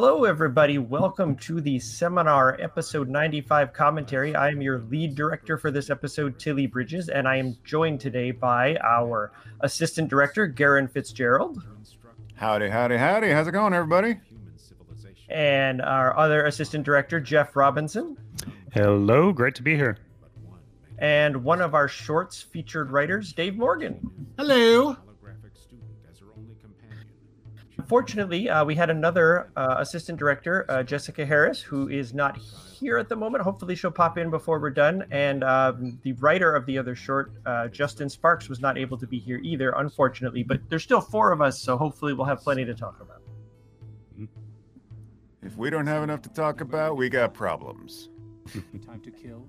Hello, everybody. Welcome to the seminar episode 95 commentary. I am your lead director for this episode, Tilly Bridges, and I am joined today by our assistant director, Garen Fitzgerald. Howdy, howdy, howdy. How's it going, everybody? And our other assistant director, Jeff Robinson. Hello, great to be here. And one of our shorts featured writers, Dave Morgan. Hello. Unfortunately, uh, we had another uh, assistant director, uh, Jessica Harris, who is not here at the moment. Hopefully, she'll pop in before we're done. And um, the writer of the other short, uh, Justin Sparks, was not able to be here either, unfortunately. But there's still four of us, so hopefully, we'll have plenty to talk about. If we don't have enough to talk about, we got problems. A time to kill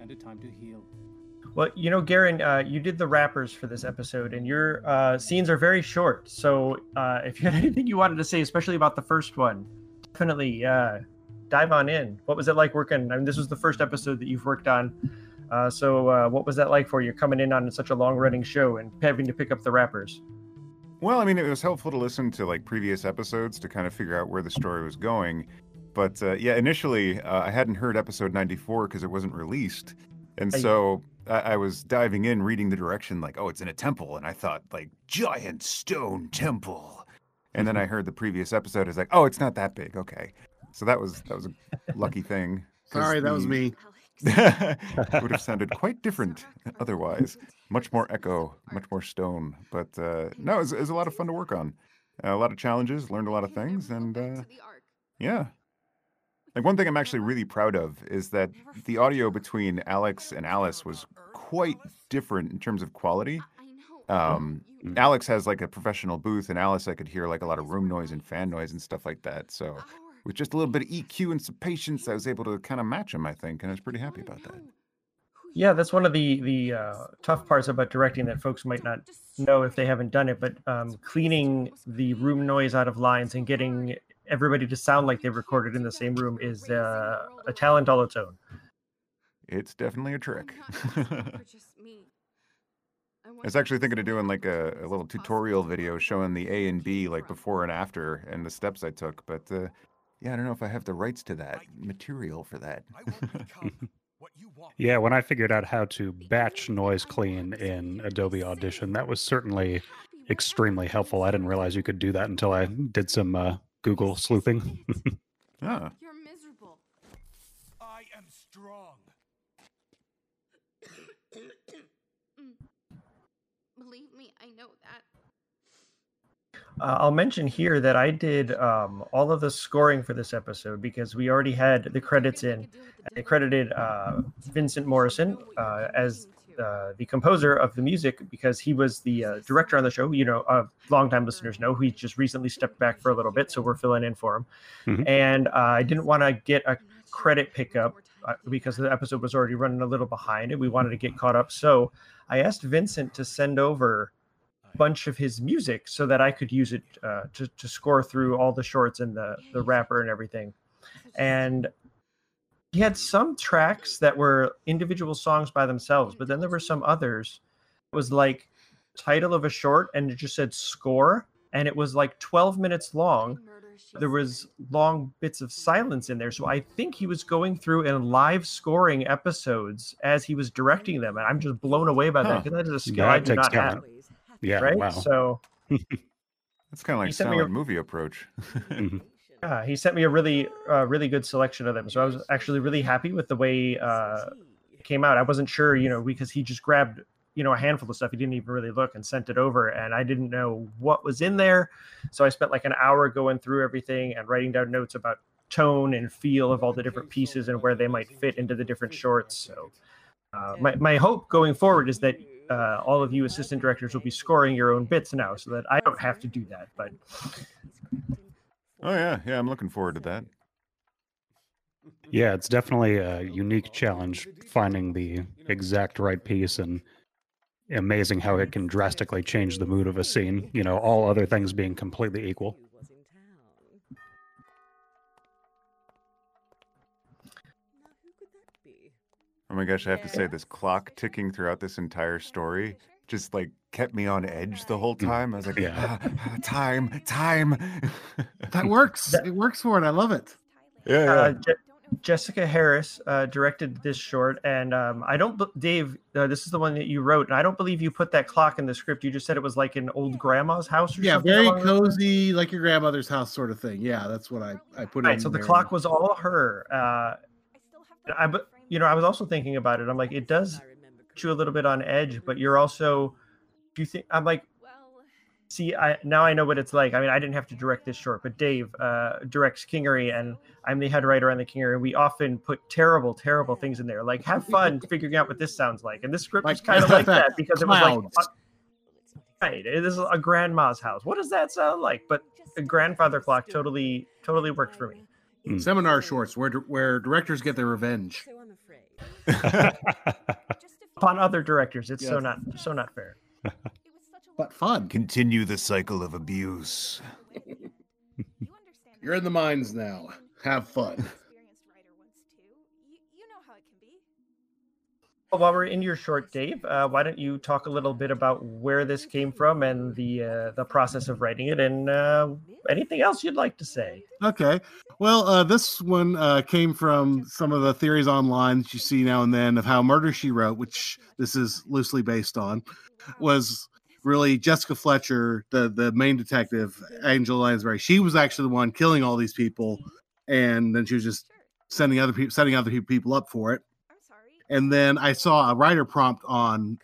and a time to heal. Well, you know, Garen, uh, you did the wrappers for this episode, and your uh, scenes are very short. So, uh, if you had anything you wanted to say, especially about the first one, definitely uh, dive on in. What was it like working? I mean, this was the first episode that you've worked on. Uh, so, uh, what was that like for you coming in on such a long-running show and having to pick up the wrappers? Well, I mean, it was helpful to listen to like previous episodes to kind of figure out where the story was going. But yeah, initially I hadn't heard episode 94 because it wasn't released. And so I, I, was diving in, reading the direction, like, oh, it's in a temple. And I thought, like, giant stone temple. And then I heard the previous episode. It's like, oh, it's not that big. Okay. So that was that was a lucky thing. Sorry, that the, was me. it would have sounded quite different otherwise. Much more echo, much more stone. But uh, no, it was, it was, a lot of fun to work on. Uh, a lot of challenges, learned a lot of things, and uh, yeah, like one thing I'm actually really proud of is that the audio between Alex and Alice was quite different in terms of quality. Um, mm. Alex has like a professional booth, and Alice I could hear like a lot of room noise and fan noise and stuff like that. So with just a little bit of EQ and some patience, I was able to kind of match them, I think, and I was pretty happy about that. Yeah, that's one of the the uh, tough parts about directing that folks might not know if they haven't done it. But um, cleaning the room noise out of lines and getting everybody to sound like they recorded in the same room is uh, a talent all its own. It's definitely a trick. I was actually thinking of doing like a, a, little tutorial video showing the A and B like before and after and the steps I took, but uh, yeah, I don't know if I have the rights to that material for that. yeah, when I figured out how to batch noise clean in Adobe Audition, that was certainly extremely helpful. I didn't realize you could do that until I did some uh, Google sleuthing. ah. You're miserable. I am strong. Believe me, I know that. Uh, I'll mention here that I did um, all of the scoring for this episode because we already had the credits in. I credited uh, Vincent Morrison uh, as uh, the composer of the music because he was the uh, director on the show. You know, uh, longtime listeners know he just recently stepped back for a little bit, so we're filling in for him. Mm-hmm. And uh, I didn't want to get a credit pickup uh, because the episode was already running a little behind, and we wanted to get caught up. So I asked Vincent to send over a bunch of his music so that I could use it uh, to to score through all the shorts and the the rapper and everything. And he had some tracks that were individual songs by themselves, but then there were some others. It was like title of a short and it just said score and it was like 12 minutes long. There was long bits of silence in there. So I think he was going through and live scoring episodes as he was directing them. And I'm just blown away by that because that is a skill yeah, I do not have. Yeah. Right. Wow. So that's kind of like silent a, movie approach. Yeah, he sent me a really, uh, really good selection of them. So I was actually really happy with the way uh, it came out. I wasn't sure, you know, because he just grabbed, you know, a handful of stuff. He didn't even really look and sent it over, and I didn't know what was in there. So I spent like an hour going through everything and writing down notes about tone and feel of all the different pieces and where they might fit into the different shorts. So uh, my my hope going forward is that uh, all of you assistant directors will be scoring your own bits now, so that I don't have to do that. But Oh yeah, yeah, I'm looking forward to that. Yeah, it's definitely a unique challenge finding the exact right piece and amazing how it can drastically change the mood of a scene, you know, all other things being completely equal. Oh my gosh, I have to say this clock ticking throughout this entire story just like kept me on edge the whole mm. time. I was like, yeah. ah, time, time. That works. That- it works for it. I love it. Yeah, yeah. Uh, Je- Jessica Harris uh, directed this short, and um, I don't, Dave. Uh, this is the one that you wrote, and I don't believe you put that clock in the script. You just said it was like an old grandma's house, or Yeah, something very along those cozy, like your grandmother's house sort of thing. Yeah, that's what I I put Right. in So the there. clock was all her. Uh, I, but you know, I was also thinking about it. I'm like, it does put you a little bit on edge, but you're also. Do you think? I'm like, see, I now I know what it's like. I mean, I didn't have to direct this short, but Dave uh, directs Kingery, and I'm the head writer on the Kingery. and We often put terrible, terrible things in there, like have fun figuring out what this sounds like. And this script Like- was kind of like that because it was like, Clouds. uh, right, it is a grandma's house. What does that sound like? But a grandfather clock totally, totally worked for me. Seminar shorts where where directors get their revenge. Upon other directors, it's so not so not fair. But fun. Continue the cycle of abuse. You're in the mines now. Have fun. Well, while we're in your short, Dave, uh, why don't you talk a little bit about where this came from and the uh, the process of writing it, and uh, anything else you'd like to say? Okay. Well, uh, this one uh, came from some of the theories online that you see now and then of how Murder She Wrote, which this is loosely based on, was really Jessica Fletcher, the the main detective, Angela Lansbury. She was actually the one killing all these people, and then she was just sending other people, setting other people up for it. And then I saw a writer prompt on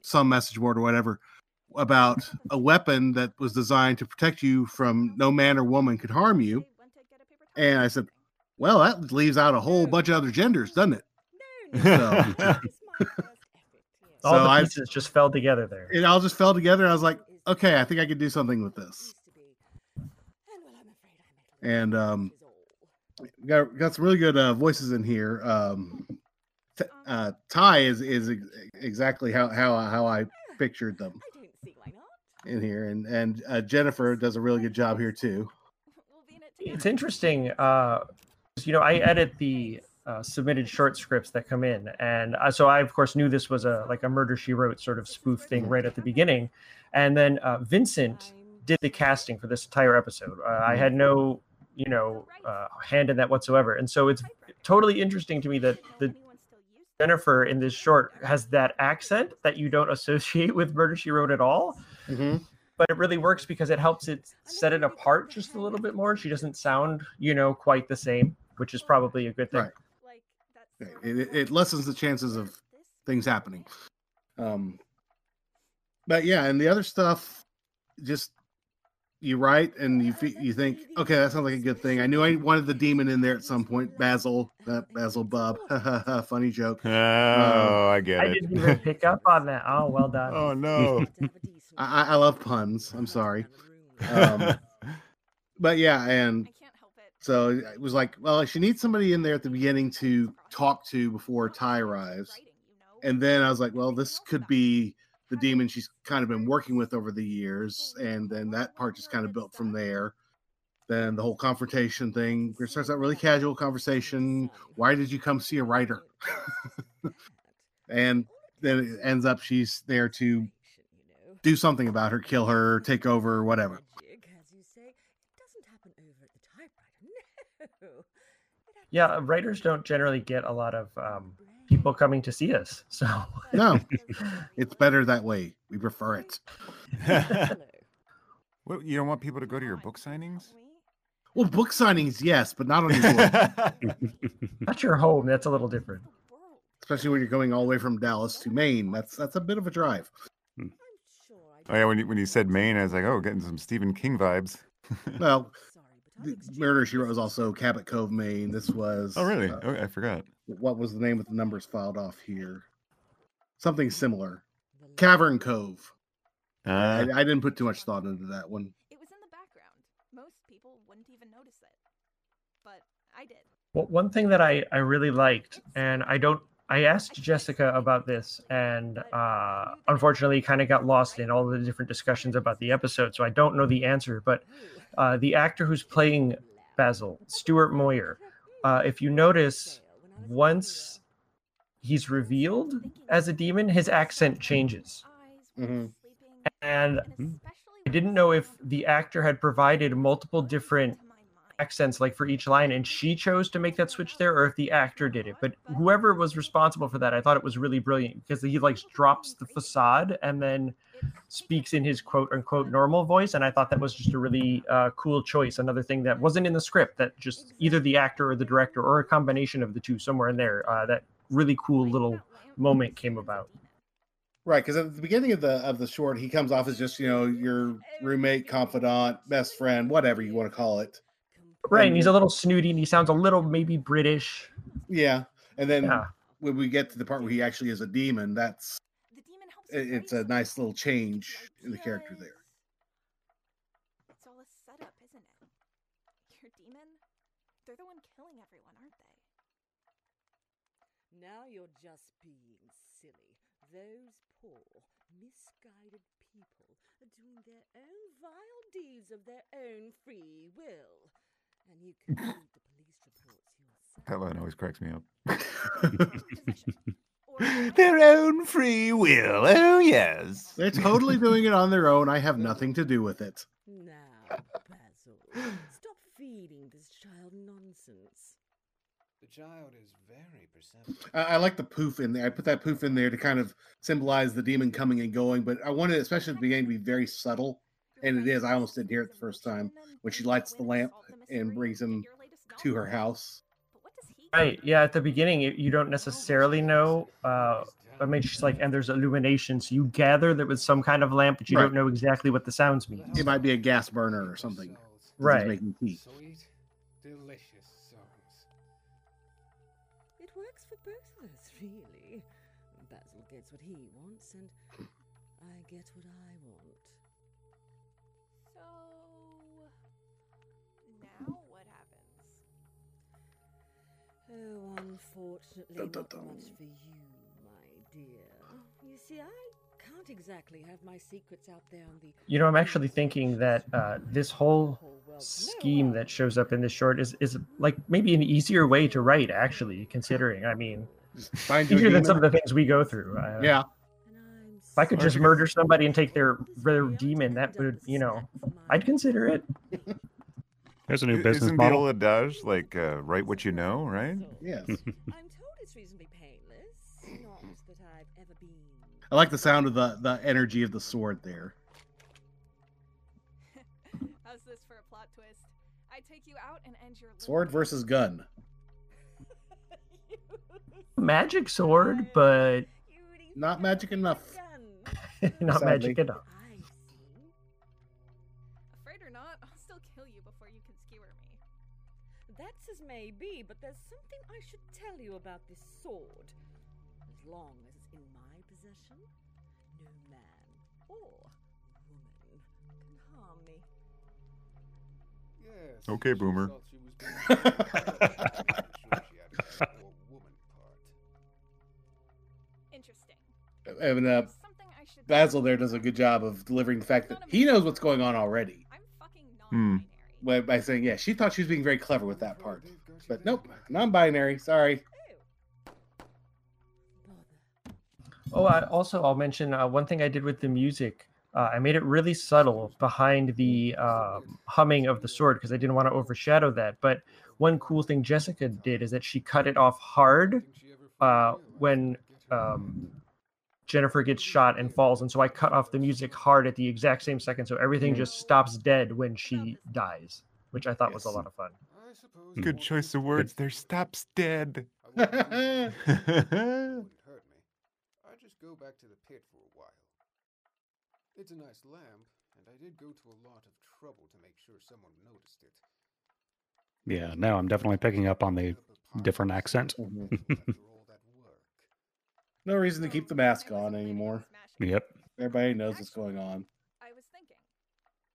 some message board or whatever about a weapon that was designed to protect you from no man or woman could harm you. And I said, well, that leaves out a whole bunch of other genders, doesn't it? So, All So the I- pieces just fell together there. it all just fell together. I was like, okay, I think I could do something with this. And um, got got some really good uh, voices in here. Um, t- uh, Ty is is ex- exactly how how how I pictured them in here, and and uh, Jennifer does a really good job here too. It's interesting. Uh, 'cause, you know, I edit the uh, submitted short scripts that come in, and uh, so I, of course, knew this was a like a Murder She Wrote sort of spoof thing right at the beginning, and then uh, Vincent did the casting for this entire episode. Uh, I had no, you know, uh, hand in that whatsoever, and so it's totally interesting to me that the Jennifer in this short has that accent that you don't associate with Murder She Wrote at all Mm-hmm. but it really works because it helps it set it apart just a little bit more. She doesn't sound, you know, quite the same, which is probably a good thing. Right. It, it- it lessens the chances of things happening. Um, but yeah, and the other stuff, just you write and you you think, okay, that sounds like a good thing. I knew I wanted the demon in there at some point. Basil, that Basil Bub, funny joke. Oh, I get it. I didn't even pick up on that. Oh, well done. Oh no. I, I I love puns. I'm sorry. Um, but yeah, and so it was like, well, she needs somebody in there at the beginning to talk to before Ty arrives. And then I was like, well, this could be the demon she's kind of been working with over the years. And then that part just kind of built from there. Then the whole confrontation thing starts out really casual conversation. Why did you come see a writer? and then it ends up she's there to do something about her, kill her, take over, whatever. Yeah, writers don't generally get a lot of um, people coming to see us. So No, it's better that way. We prefer it. What, you don't want people to go to your book signings? Well, book signings, yes, but not on your book, not your home. That's a little different. especially when you're going all the way from Dallas to Maine. That's that's a bit of a drive. Hmm. Oh yeah, when you, when you said Maine, I was like, oh, getting some Stephen King vibes. Well, the Murder She Wrote was also Cabot Cove, Maine. This was. Oh really? uh, Oh, I forgot. what was the name of the numbers filed off here? Something similar. Cavern Cove. Uh, I, I didn't put too much thought into that one. It was in the background. Most people wouldn't even notice it. But I did. Well, one thing that I, I really liked, and I don't, I asked Jessica about this, and uh, unfortunately, kind of got lost in all the different discussions about the episode, so I don't know the answer. But uh, the actor who's playing Basil, Stuart Moyer, uh, if you notice, once he's revealed as a demon, his accent changes. Mhm. And I didn't know if the actor had provided multiple different accents like for each line and she chose to make that switch there or if the actor did it. But whoever was responsible for that i thought it was really brilliant because he like drops the facade and then speaks in his quote unquote normal voice and i thought that was just a really uh, cool choice. Another thing that wasn't in the script that just either the actor or the director or a combination of the two somewhere in there uh, that really cool little moment came about. Right, because at the beginning of the of the short, he comes off as just you know your roommate, confidant, best friend, whatever you want to call it. Right and he's a little snooty and he sounds a little maybe british Yeah, and then yeah when we get to the part where he actually is a demon, that's The demon helps it- it's a nice little change in the character there. It's all a setup, isn't it? Your demon? They're the one killing everyone, aren't they? Now you're just being silly. Those poor, misguided people are doing their own vile deeds of their own free will. And you can read the police reports yourself. That line always cracks me up. Their own free will. Oh yes. They're totally doing it on their own. I have nothing to do with it. Now, Basil, stop feeding this child nonsense. The child is very perceptive. I, I like the poof in there. I put that poof in there to kind of symbolize the demon coming and going, but I wanted, especially at the beginning, to be very subtle. And it is. I almost didn't hear it the first time when she lights the lamp and brings him to her house. Right. Yeah. At the beginning, it- you don't necessarily know. Uh, I mean, she's like, and there's illumination, so you gather that was some kind of lamp, but you Right. don't know exactly what the sounds mean. It might be a gas burner or something. 'cause he's Right. making tea. Sweet, delicious songs. It works for both of us, really. Basil gets what he wants, and I get what I want. So now what happens? Oh, unfortunately, Dun, dun, not dun. much for you, my dear. You see, I can't exactly have my secrets out there on the. You know, I'm actually thinking that uh, this whole whole world to know scheme that shows up in this short is is like maybe an easier way to write. Actually, considering, I mean, Find you a easier than some of the things we go through. Uh, Yeah. And I'm If I could just murder somebody and take their their demon, that would, you know, I'd consider it. There's a new business Isn't model. the old adage like uh, write what you know, right? Yes. I'm told it's reasonably painless. Not that I've ever been. I like the sound of the the energy of the sword there. How's this for a plot twist? I take you out and end your Sword versus gun. Magic sword, but Not magic enough. not Sadly. magic enough. I see. Afraid or not, I'll still kill you before you can skewer me. That's as may be, but there's something I should tell you about this sword. As long as it's in my possession, no man or woman can harm me. Yes. Okay, she boomer. thought she was being I'm sure she added that poor woman part. Interesting. And uh, It's something I should Basil there does a good job of delivering the fact that he knows what's going on already. I'm fucking Hmm. non-binary. By, by saying, yeah, she thought she was being very clever with that part. But nope, non-binary. Sorry. Oh. Oh, I, also, I'll mention uh, one thing I did with the music. Uh, I made it really subtle behind the um, humming of the sword because I didn't want to overshadow that. But one cool thing Jessica did is that she cut it off hard uh, when um, Jennifer gets shot and falls, and so I cut off the music hard at the exact same second, so everything mm-hmm. just stops dead when she dies, which I thought was a lot of fun. Hmm. Good choice of words. There stops dead. I wouldn't do it. It wouldn't hurt me. I just go back to the pit for a while. It's a nice lamp, and I did go to a lot of trouble to make sure someone noticed it. Yeah, no, I'm definitely picking up on the Up a pile different of accent. stuff Mhm. after all that work. No reason to keep the mask on anymore. Yep. Everybody knows what's going on. I was thinking,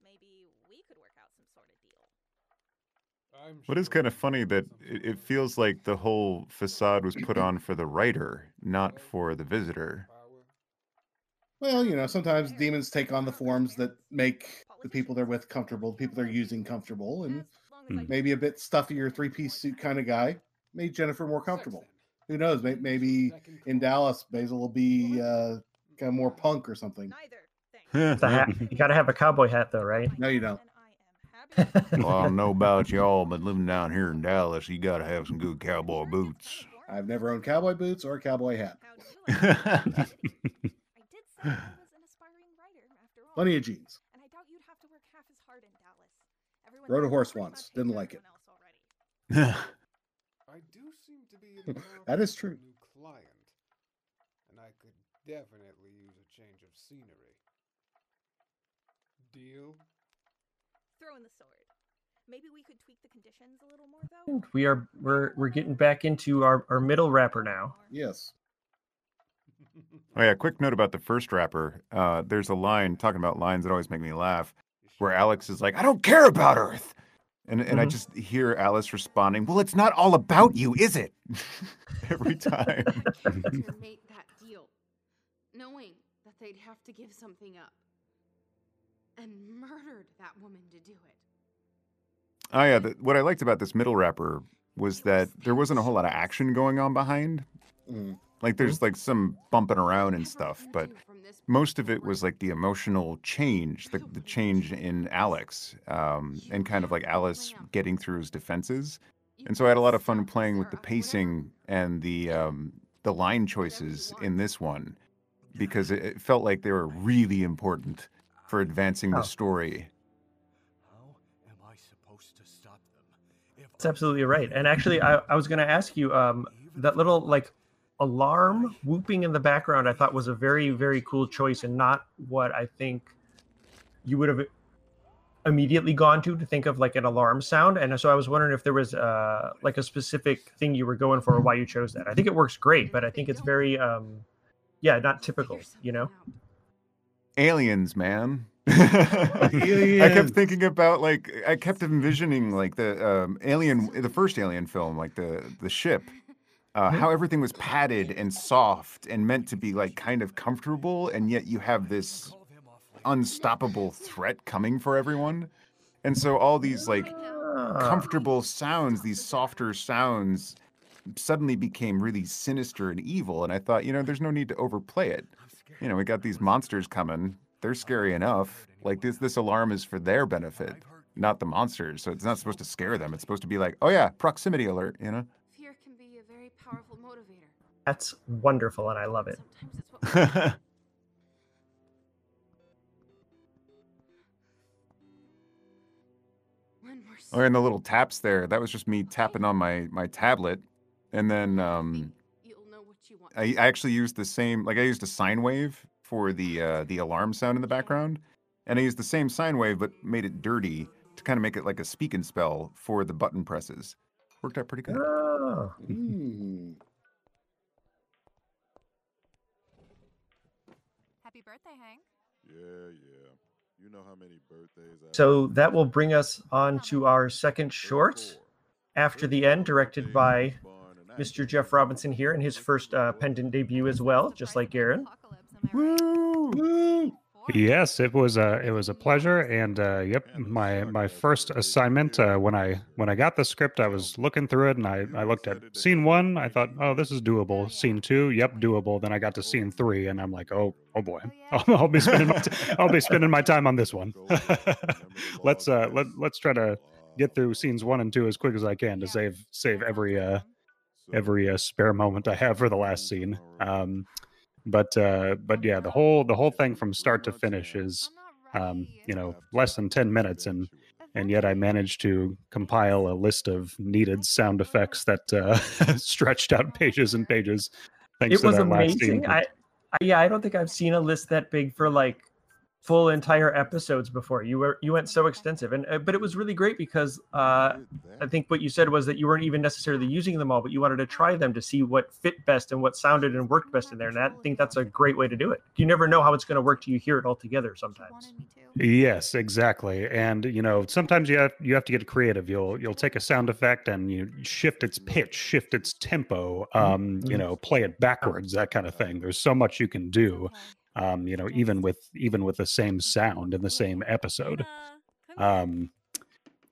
maybe we could work out some sort of deal. What is kind of funny that it, sort it of feels like the whole facade was put on for the writer, not for the visitor. Well, you know, sometimes demons take on the forms that make the people they're with comfortable, the people they're using comfortable, and As long as I Hmm. maybe a bit stuffier three piece suit kind of guy made Jennifer more comfortable. Then. Who knows? Maybe in Dallas, Basil will be uh, kind of more punk or something. neither thing. It's a hat. You got to have a cowboy hat, though, right? No, you don't. I Well, I don't know about y'all, but living down here in Dallas, you got to have some good cowboy boots. I've never owned cowboy boots or a cowboy hat. I did say he was an aspiring writer after all. Plenty of jeans. And I doubt you'd have to work half as hard in Dallas. Everyone Rode a horse once, didn't like it. everyone else already. I do seem to be in the That market a true. New client, and I could definitely use a change of scenery. Deal? Throw in the sword. Maybe we could tweak the conditions a little more, though. we are we're we're getting back into our, our middle wrapper now. Yes. Oh yeah, quick note about the first wrapper. Uh, there's a line talking about lines that always make me laugh, where Alex is like, "I don't care about Earth," and and I Mhm. just hear Alice responding, "Well, it's not all about you, is it?" Every time. to make that deal, knowing that they'd have to give something up, and murdered that woman to do it. Oh yeah, the, what I liked about this middle wrapper was that there wasn't a whole lot of action going on behind. Mm. Like there's like some bumping around and stuff, but you from this most of it was like the emotional change, the, the change in Alex, um, and kind of like Alice getting through his defenses. And so I had a lot of fun playing with the pacing and the um, the line choices in this one because it, it felt like they were really important for advancing Oh. the story. How am I supposed to stop them? If That's absolutely right. And actually, I, I was going to ask you um, that little like alarm whooping in the background. I thought was a very very cool choice, and not what I think you would have immediately gone to to think of like an alarm sound. And so I was wondering if there was uh, like a specific thing you were going for, or why you chose that. I think it works great, but I think it's very um, yeah, not typical. You know. Aliens, man. I kept thinking about like I kept envisioning like the um, alien, the first Alien film, like the the ship, uh, how everything was padded and soft and meant to be like kind of comfortable, and yet you have this call them off later. unstoppable threat coming for everyone, and so all these like Ah. comfortable sounds, these softer sounds, suddenly became really sinister and evil. And I thought, you know, there's no need to overplay it. You know, we got these monsters coming. They're scary enough. Like this, this alarm is for their benefit, not the monsters. So it's not supposed to scare them. It's supposed to be like, oh yeah, proximity alert. You know. That's wonderful, and I love it. Sometimes it's what Or in the little taps there, that was just me tapping on my my tablet, and then um, you'll know what you want. I, I actually used the same like I used a sine wave for the uh, the alarm sound in the background, and I used the same sine wave but made it dirty to kind of make it like a speak and spell for the button presses. Worked out pretty good. Oh. Mm. Birthday, Hank. Yeah, yeah. You know how many birthdays I So that will bring us on to our second short, After the End, directed by Mr. Jeff Robinson here, and his first uh, pendant debut as well, just like Garen. Woo! Yes, it was a it was a pleasure, and uh, yep, my my first assignment uh, when I when I got the script, I was looking through it, and I I looked at scene one, I thought, oh, this is doable. Scene two, yep, doable. Then I got to scene three, and I'm like, oh, oh boy, I'll, I'll be spending my t- I'll be spending my time on this one. let's uh let let's try to get through scenes one and two as quick as I can to save save every uh every uh, spare moment I have for the last scene. Um, but uh, but yeah, the whole the whole thing from start to finish is um, you know less than ten minutes, and and yet I managed to compile a list of needed sound effects that uh, stretched out pages and pages. Thanks It to was that last scene. amazing. I, I yeah, I don't think I've seen a list that big for like full entire episodes before. You were you went so extensive, and uh, but it was really great because uh, I think what you said was that you weren't even necessarily using them all, but you wanted to try them to see what fit best and what sounded and worked best in there. And I think that's a great way to do it. You never know how it's going to work till you hear it all together. Sometimes. Yes, exactly. And you know, sometimes you have you have to get creative. You'll you'll take a sound effect and you shift its pitch, shift its tempo, um, you Mhm. know, play it backwards, that kind of thing. There's so much you can do. Um, you know, even with even with the same sound in the same episode. Um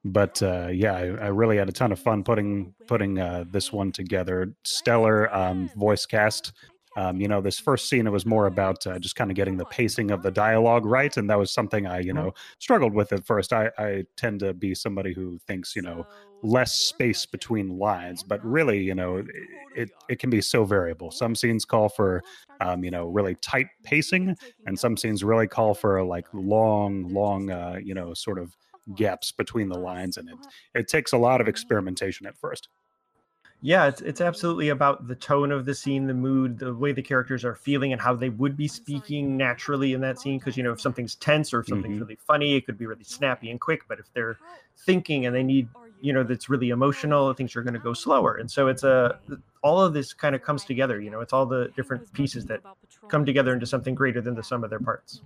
but uh yeah, I, I really had a ton of fun putting putting uh this one together. Stellar um voice cast. Um, you know, this first scene, it was more about uh, just kind of getting the pacing of the dialogue right. And that was something I, you know, struggled with at first. I, I tend to be somebody who thinks, you know, less space between lines, but really, you know, it, it, can be so variable. Some scenes call for, um, you know, really tight pacing, and some scenes really call for like long, long, uh, you know, sort of gaps between the lines. And it, it takes a lot of experimentation at first. Yeah, it's it's absolutely about the tone of the scene, the mood, the way the characters are feeling, and how they would be speaking naturally in that scene. Because you know, if something's tense or if something's Mhm. really funny, it could be really snappy and quick. But if they're thinking and they need, you know, that's really emotional, things are going to go slower. And so it's a all of this kind of comes together. You know, it's all the different pieces that come together into something greater than the sum of their parts.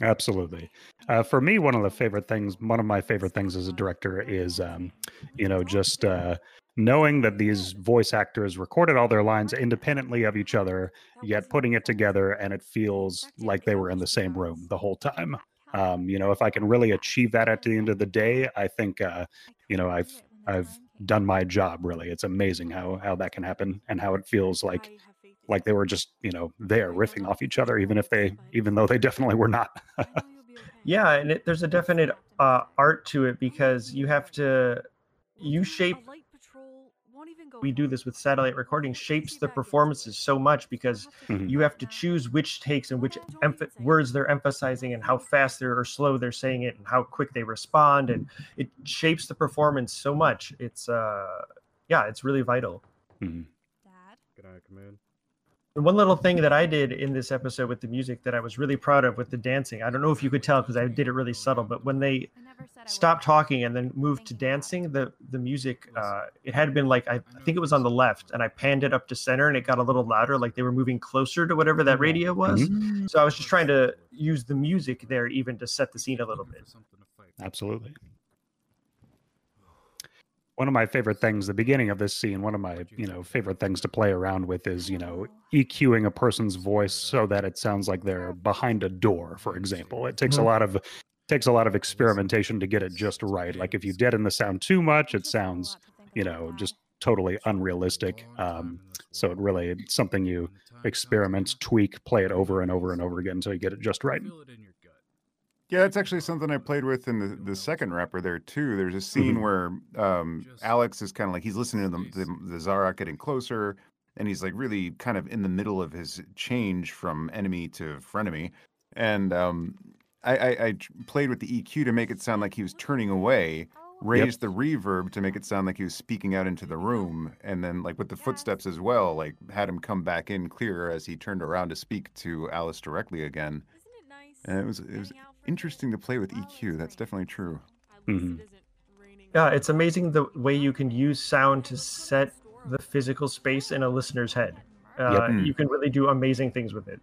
Absolutely. Uh, for me, one of the favorite things, one of my favorite things as a director is, um, you know, just uh, knowing that these voice actors recorded all their lines independently of each other, yet putting it together and it feels like they were in the same room the whole time. Um, you know, if I can really achieve that at the end of the day, I think, uh, you know, I've I've done my job. Really, it's amazing how how that can happen and how it feels like like they were just you know there riffing off each other, even if they even though they definitely were not. Yeah, and it, there's a definite uh, art to it because you have to you shape. We do this with satellite recording shapes the performances so much because Mhm. you have to choose which takes and which emph- words they're emphasizing and how fast they're or slow they're saying it and how quick they respond and it shapes the performance so much. It's uh yeah, it's really vital. Mhm. Good eye, command. And one little thing that I did in this episode with the music that I was really proud of with the dancing. I don't know if you could tell because I did it really subtle, but when they stopped talking and then moved to dancing, the the music uh, it had been like I, I think it was on the left, and I panned it up to center, and it got a little louder, like they were moving closer to whatever that radio was. So I was just trying to use the music there even to set the scene a little bit. Absolutely. One of my favorite things, the beginning of this scene, one of my, you know, favorite things to play around with is, you know, EQing a person's voice so that it sounds like they're behind a door, for example. It takes a Mhm. lot of takes a lot of experimentation to get it just right. Like if you deaden the sound too much, it sounds, you know, just totally unrealistic. Um, so it really it's something you experiment, tweak, play it over and over and over again until you get it just right. Yeah, that's actually something I played with in the, the second wrapper there too. There's a scene Mhm. where um, Alex is kind of like he's listening to the, the the Zarak getting closer, and he's like really kind of in the middle of his change from enemy to frenemy, and um, I, I, I played with the EQ to make it sound like he was turning away, raised the reverb to make it sound like he was speaking out into the room, and then like with the footsteps as well, like had him come back in clearer as he turned around to speak to Alice directly again. And it was it was interesting to play with EQ. That's definitely true. Mhm. Yeah, it's amazing the way you can use sound to set the physical space in a listener's head. Uh, Mm. You can really do amazing things with it.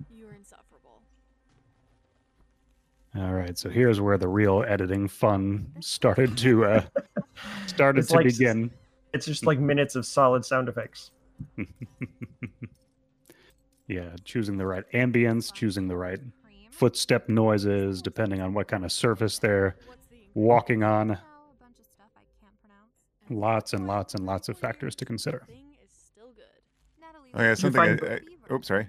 All right, so here's where the real editing fun started to uh, started It's to like begin. It's just like minutes of solid sound effects. yeah, choosing the right ambience, choosing the right footstep noises, depending on what kind of surface they're walking on. Lots and lots and lots of factors to consider. Oh yeah, something. I, find- I, oh, sorry.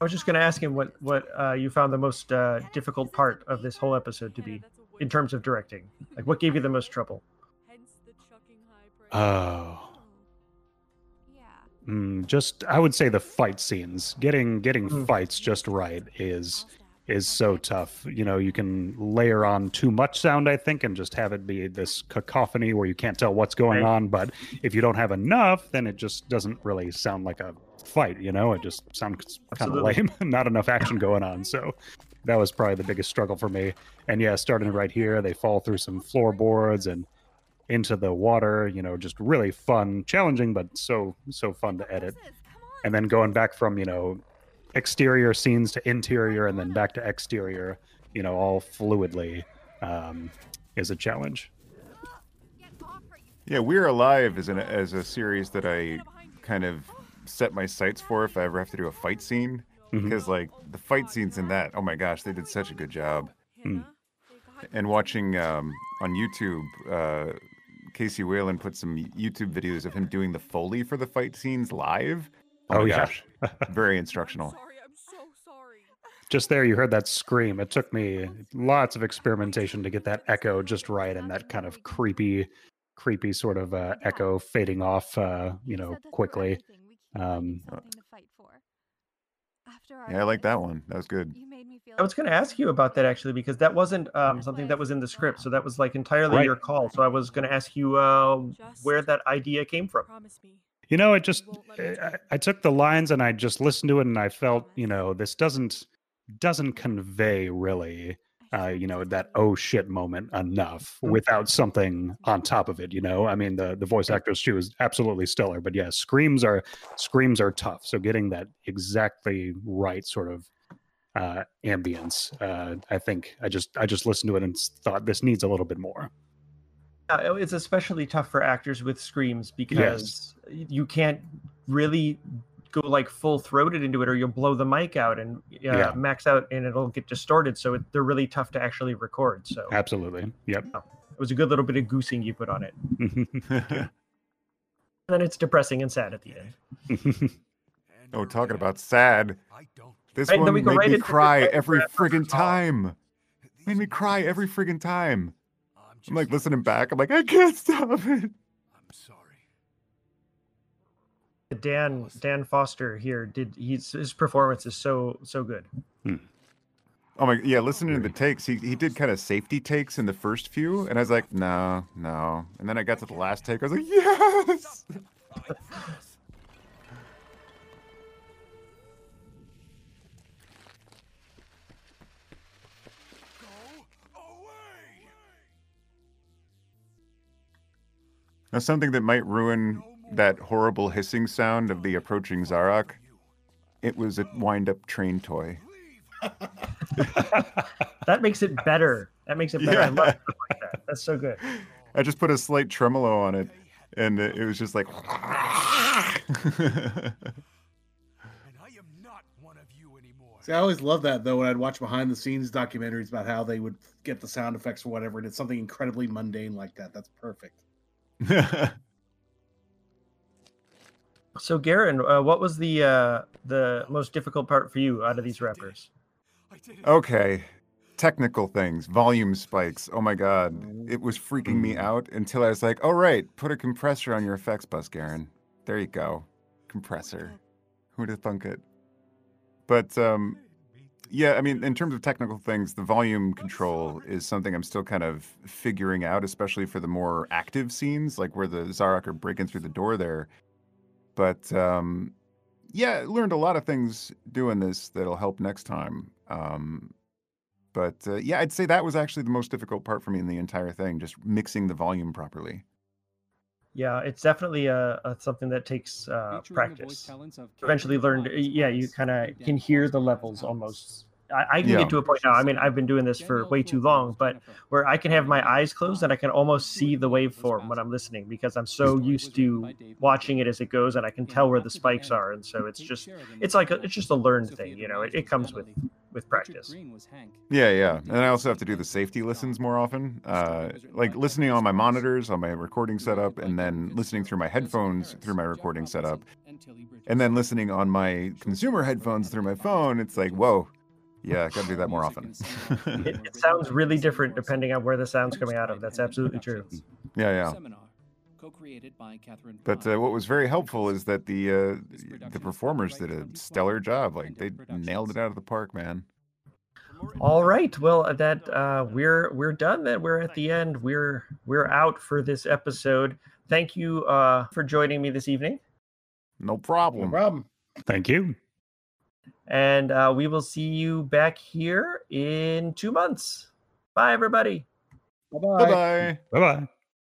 I was just going to ask him what what uh, you found the most uh, difficult part of this whole episode to be, in terms of directing. Like, what gave you the most trouble? Oh. Mm, just I would say the fight scenes. Getting getting Mm. fights just right is is so tough. You know, you can layer on too much sound, I think, and just have it be this cacophony where you can't tell what's going Right. on. But if you don't have enough, then it just doesn't really sound like a fight. You know, it just sounds kind of lame. Not enough action going on. So that was probably the biggest struggle for me. And yeah, starting right here, they fall through some floorboards and into the water. You know, just really fun, challenging, but so so fun to edit. And then going back from you know exterior scenes to interior and then back to exterior, you know, all fluidly um, is a challenge. Yeah, We're Alive is an as a series that I kind of set my sights for if I ever have to do a fight scene Mhm. because like the fight scenes in that, oh my gosh, they did such a good job. Mm. And watching um, on YouTube, uh, Kc Wayland put some YouTube videos of him doing the foley for the fight scenes live. Oh, my Oh, yeah. gosh. Very instructional. Sorry, I'm so sorry. Just there, you heard that scream. It took me lots of experimentation to get that echo just right and that kind of creepy, creepy sort of uh, echo fading off, uh, you know, quickly. Um, Yeah, I like that one. That was good. I was going to ask you about that actually because that wasn't um, something that was in the script, so that was like entirely Right. your call. So I was going to ask you uh, where that idea came from. You know, it just I, I took the lines and I just listened to it and I felt, you know, this doesn't doesn't convey really uh, you know, that oh shit moment enough without something on top of it, you know. I mean the the voice actress she was absolutely stellar, but yeah, screams are screams are tough. So getting that exactly right sort of uh ambience, uh I think I just I just listened to it and thought this needs a little bit more. Uh, it's especially tough for actors with screams because you can't really go like full throated into it or you'll blow the mic out and uh, Yeah. max out and it'll get distorted. So it, they're really tough to actually record. So Absolutely. Yep. it was a good little bit of goosing you put on it. And then it's depressing and sad at the end. Oh, talking about sad. This Right, then one we go made right me cry every friggin' time. Made me cry every friggin' time. I'm like listening back. I'm like, I can't stop it. I'm sorry. Dan Dan Foster here did he's his performance is so so good. Hmm. Oh my, yeah. Listening to the takes, he he did kind of safety takes in the first few, and I was like, no, no. And then I got to the last take, I was like, yes. Now, something that might ruin that horrible hissing sound of the approaching Zarok. It was a wind-up train toy. That makes it better. That makes it better. I Yeah. love stuff like that. That's so good. I just put a slight tremolo on it, and it it was just like. See, I always love that though when I'd watch behind the scenes documentaries about how they would get the sound effects or whatever, and it's something incredibly mundane like that. That's perfect. So Garen, uh, what was the uh, the most difficult part for you out of these wrappers? okay, technical things, volume spikes. Oh my god, it was freaking me Mm. out until I was like, "Oh right, put a compressor on your effects bus, Garen. There you go, compressor. Who'd have thunk it?" But um, yeah, I mean, in terms of technical things, the volume control is something I'm still kind of figuring out, especially for the more active scenes, like where the Zarok are breaking through the door there. But um, yeah, learned a lot of things doing this that'll help next time. Um, but uh, yeah, I'd say that was actually the most difficult part for me in the entire thing, just mixing the volume properly. Yeah, it's definitely a, a something that takes uh, practice. Eventually, learned Yeah, you kind of can hear the levels almost. I, I can Yeah. get to a point now. I mean, I've been doing this for way too long, but where I can have my eyes closed and I can almost see the waveform when I'm listening because I'm so used to watching it as it goes, and I can tell where the spikes are, and so it's just it's like a, it's just a learned thing, you know. It, it comes with with practice. Yeah, yeah. And I also have to do the safety listens more often. Uh, like listening on my monitors, on my recording setup, and then listening through my headphones through my recording setup. And then listening on my consumer headphones through my phone. It's like, whoa, yeah, I gotta do that more often. It, it sounds really different depending on where the sound's coming out of. That's absolutely true. yeah, yeah. Co-created by Catherine But uh, what was very helpful is that the uh, the performers did a stellar job. Like they nailed it out of the park, man. All right. Well, that uh, we're we're done. Then we're at the end. We're we're out for this episode. Thank you uh, for joining me this evening, No problem. No problem. Thank you. and uh, we will see you back here in two months. Bye, everybody. Bye-bye. Bye bye. Bye bye.